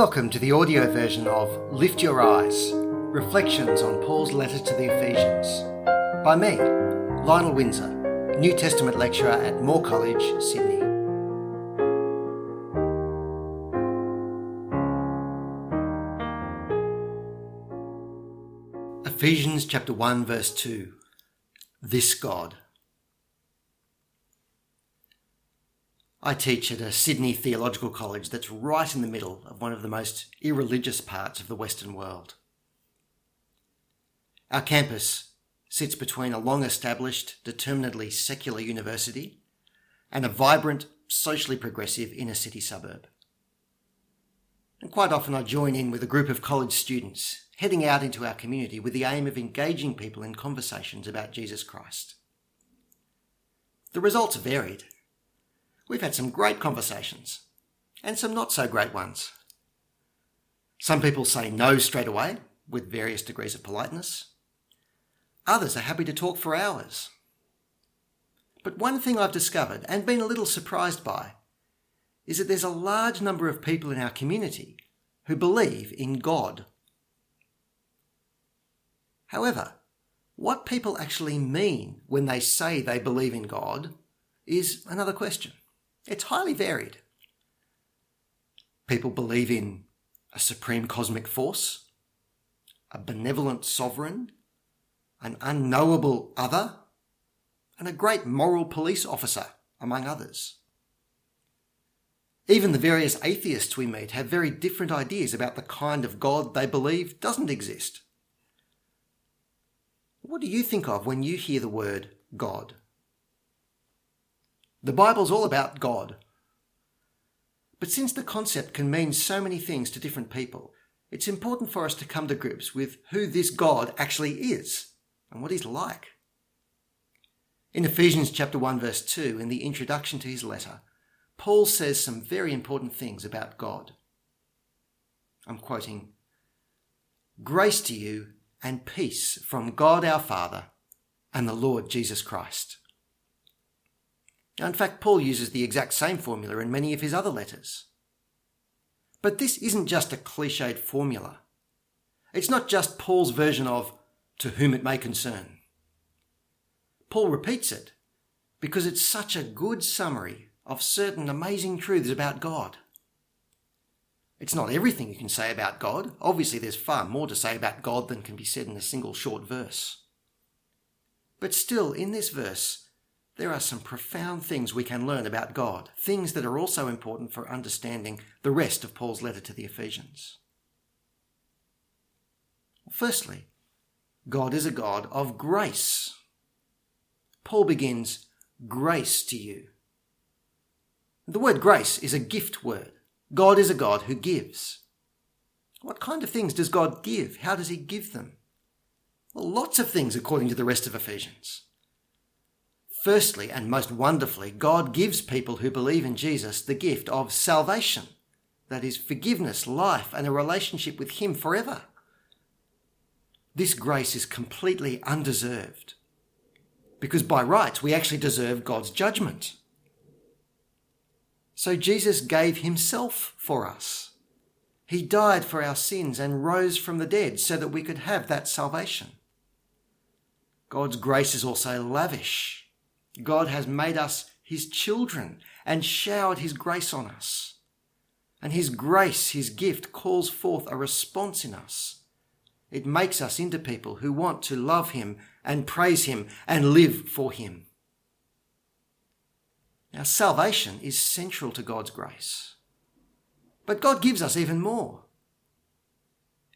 Welcome to the audio version of Lift Your Eyes Reflections on Paul's Letter to the Ephesians by me, Lionel Windsor, New Testament lecturer at Moore College, Sydney. Ephesians chapter 1 verse 2 This God I teach at a Sydney theological college that's right in the middle of one of the most irreligious parts of the Western world. Our campus sits between a long established, determinedly secular university and a vibrant, socially progressive inner city suburb. And quite often I join in with a group of college students heading out into our community with the aim of engaging people in conversations about Jesus Christ. The results are varied. We've had some great conversations and some not so great ones. Some people say no straight away with various degrees of politeness. Others are happy to talk for hours. But one thing I've discovered and been a little surprised by is that there's a large number of people in our community who believe in God. However, what people actually mean when they say they believe in God is another question. It's highly varied. People believe in a supreme cosmic force, a benevolent sovereign, an unknowable other, and a great moral police officer, among others. Even the various atheists we meet have very different ideas about the kind of God they believe doesn't exist. What do you think of when you hear the word God? The Bible's all about God. But since the concept can mean so many things to different people, it's important for us to come to grips with who this God actually is and what he's like. In Ephesians chapter 1 verse 2 in the introduction to his letter, Paul says some very important things about God. I'm quoting, Grace to you and peace from God our Father and the Lord Jesus Christ. Now, in fact, Paul uses the exact same formula in many of his other letters. But this isn't just a cliched formula. It's not just Paul's version of to whom it may concern. Paul repeats it because it's such a good summary of certain amazing truths about God. It's not everything you can say about God. Obviously, there's far more to say about God than can be said in a single short verse. But still, in this verse, there are some profound things we can learn about God, things that are also important for understanding the rest of Paul's letter to the Ephesians. Firstly, God is a God of grace. Paul begins, grace to you. The word grace is a gift word. God is a God who gives. What kind of things does God give? How does he give them? Well, lots of things according to the rest of Ephesians. Firstly, and most wonderfully, God gives people who believe in Jesus the gift of salvation. That is, forgiveness, life, and a relationship with Him forever. This grace is completely undeserved. Because by rights, we actually deserve God's judgment. So Jesus gave Himself for us. He died for our sins and rose from the dead so that we could have that salvation. God's grace is also lavish God has made us his children and showered his grace on us. And his grace, his gift, calls forth a response in us. It makes us into people who want to love him and praise him and live for him. Now, salvation is central to God's grace. But God gives us even more.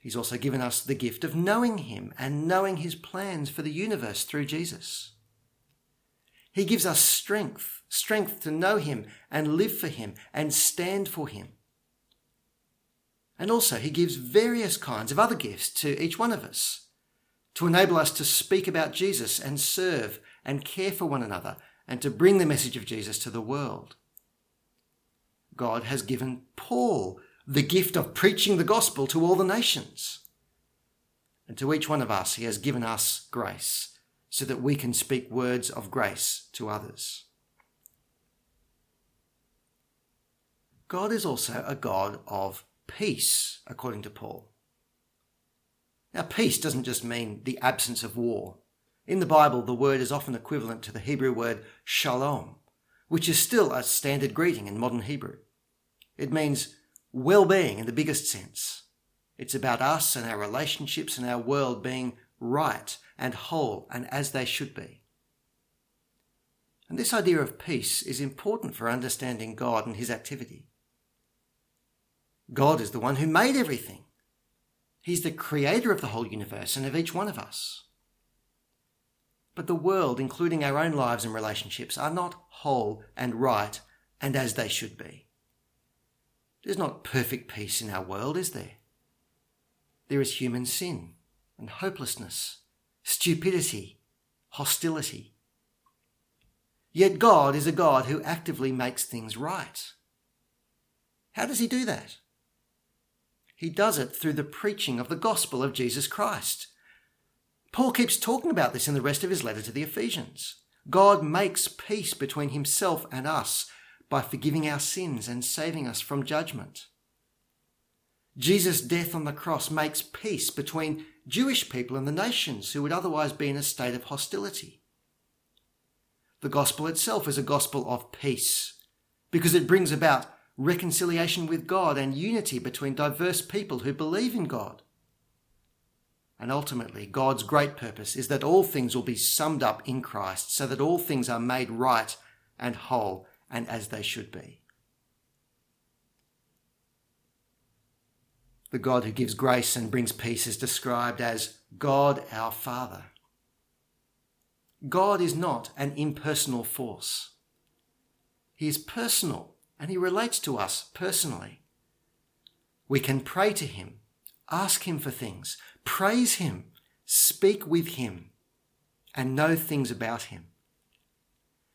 He's also given us the gift of knowing him and knowing his plans for the universe through Jesus. He gives us strength, strength to know Him and live for Him and stand for Him. And also, He gives various kinds of other gifts to each one of us to enable us to speak about Jesus and serve and care for one another and to bring the message of Jesus to the world. God has given Paul the gift of preaching the gospel to all the nations. And to each one of us, He has given us grace so that we can speak words of grace to others. God is also a God of peace, according to Paul. Now, peace doesn't just mean the absence of war. In the Bible, the word is often equivalent to the Hebrew word shalom, which is still a standard greeting in modern Hebrew. It means well being in the biggest sense. It's about us and our relationships and our world being right and whole and as they should be. And this idea of peace is important for understanding God and his activity. God is the one who made everything. He's the creator of the whole universe and of each one of us. But the world, including our own lives and relationships, are not whole and right and as they should be. There's not perfect peace in our world, is there? There is human sin and hopelessness, stupidity, hostility. Yet God is a God who actively makes things right. How does he do that? He does it through the preaching of the gospel of Jesus Christ. Paul keeps talking about this in the rest of his letter to the Ephesians. God makes peace between himself and us by forgiving our sins and saving us from judgment. Jesus' death on the cross makes peace between Jewish people and the nations who would otherwise be in a state of hostility. The gospel itself is a gospel of peace because it brings about reconciliation with God and unity between diverse people who believe in God. And ultimately, God's great purpose is that all things will be summed up in Christ so that all things are made right and whole and as they should be. The God who gives grace and brings peace is described as God our Father. God is not an impersonal force. He is personal and he relates to us personally. We can pray to him, ask him for things, praise him, speak with him, and know things about him.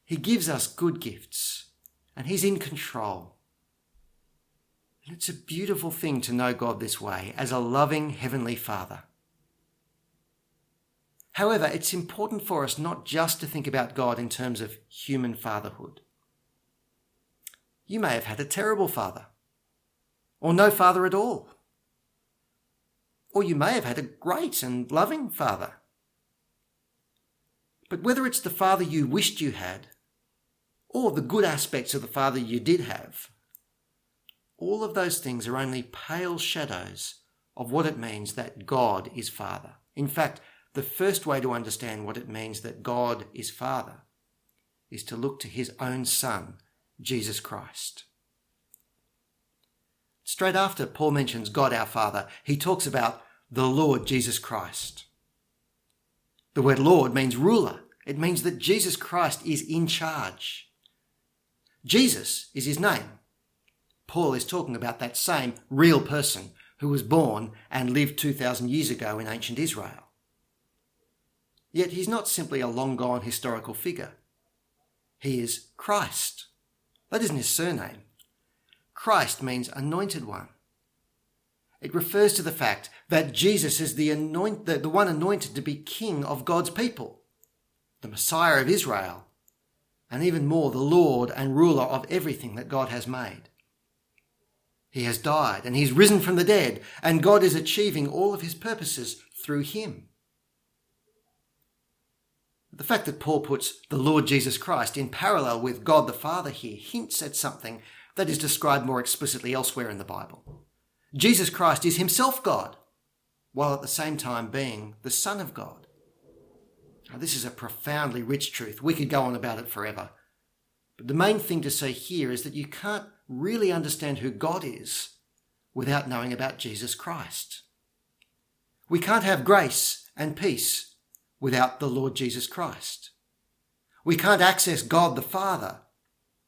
He gives us good gifts and he's in control. And it's a beautiful thing to know God this way as a loving Heavenly Father. However, it's important for us not just to think about God in terms of human fatherhood. You may have had a terrible father, or no father at all. Or you may have had a great and loving father. But whether it's the father you wished you had, or the good aspects of the father you did have, all of those things are only pale shadows of what it means that God is Father. In fact, the first way to understand what it means that God is Father is to look to his own Son, Jesus Christ. Straight after Paul mentions God our Father, he talks about the Lord Jesus Christ. The word Lord means ruler. It means that Jesus Christ is in charge. Jesus is his name. Paul is talking about that same real person who was born and lived 2,000 years ago in ancient Israel. Yet he's not simply a long gone historical figure. He is Christ. That isn't his surname. Christ means anointed one. It refers to the fact that Jesus is the, anoint, the, the one anointed to be king of God's people, the Messiah of Israel, and even more, the Lord and ruler of everything that God has made. He has died and he's risen from the dead, and God is achieving all of his purposes through him. The fact that Paul puts the Lord Jesus Christ in parallel with God the Father here hints at something that is described more explicitly elsewhere in the Bible. Jesus Christ is himself God, while at the same time being the Son of God. Now, this is a profoundly rich truth. We could go on about it forever. But the main thing to say here is that you can't really understand who God is without knowing about Jesus Christ. We can't have grace and peace without the Lord Jesus Christ. We can't access God the Father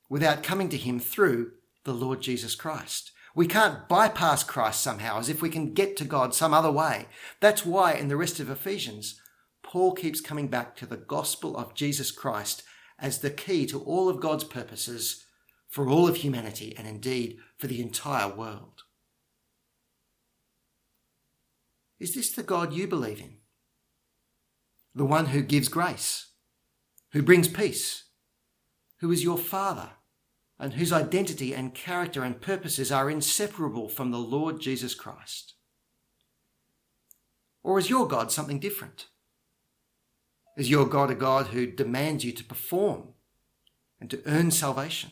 without coming to Him through the Lord Jesus Christ. We can't bypass Christ somehow as if we can get to God some other way. That's why in the rest of Ephesians, Paul keeps coming back to the gospel of Jesus Christ as the key to all of God's purposes for all of humanity and indeed for the entire world. Is this the God you believe in? The one who gives grace, who brings peace, who is your Father, and whose identity and character and purposes are inseparable from the Lord Jesus Christ? Or is your God something different? Is your God a God who demands you to perform and to earn salvation?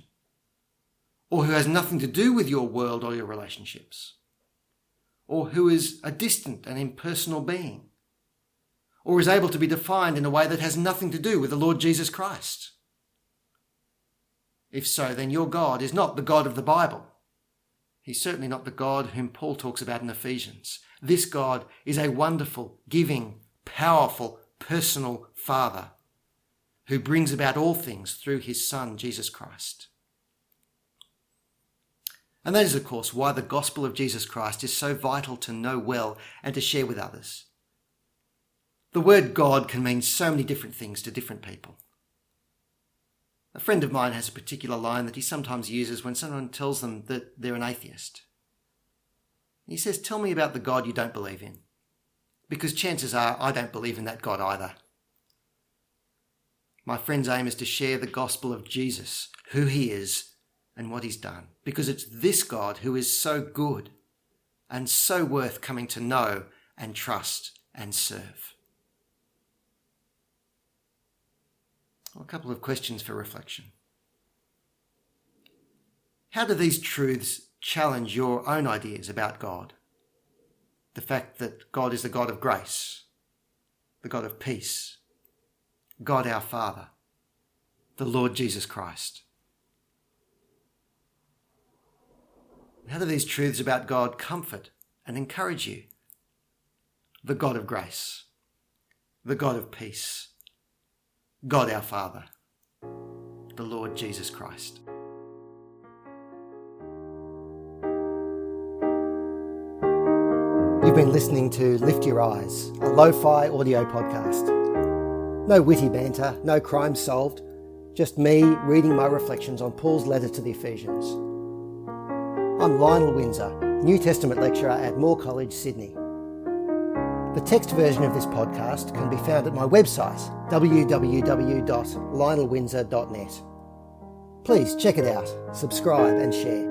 Or who has nothing to do with your world or your relationships? Or who is a distant and impersonal being? Or is able to be defined in a way that has nothing to do with the Lord Jesus Christ? If so, then your God is not the God of the Bible. He's certainly not the God whom Paul talks about in Ephesians. This God is a wonderful, giving, powerful, personal Father who brings about all things through his Son, Jesus Christ. And that is, of course, why the gospel of Jesus Christ is so vital to know well and to share with others. The word God can mean so many different things to different people. A friend of mine has a particular line that he sometimes uses when someone tells them that they're an atheist. He says, Tell me about the God you don't believe in. Because chances are I don't believe in that God either. My friend's aim is to share the gospel of Jesus, who he is, and what he's done. Because it's this God who is so good and so worth coming to know and trust and serve. a couple of questions for reflection. How do these truths challenge your own ideas about God? The fact that God is the God of grace, the God of peace, God our Father, the Lord Jesus Christ. How do these truths about God comfort and encourage you? The God of grace, the God of peace, God our Father, the Lord Jesus Christ. You've been listening to Lift Your Eyes, a lo fi audio podcast. No witty banter, no crime solved, just me reading my reflections on Paul's letter to the Ephesians. I'm Lionel Windsor, New Testament lecturer at Moore College, Sydney. The text version of this podcast can be found at my website, www.lionelwindsor.net. Please check it out, subscribe, and share.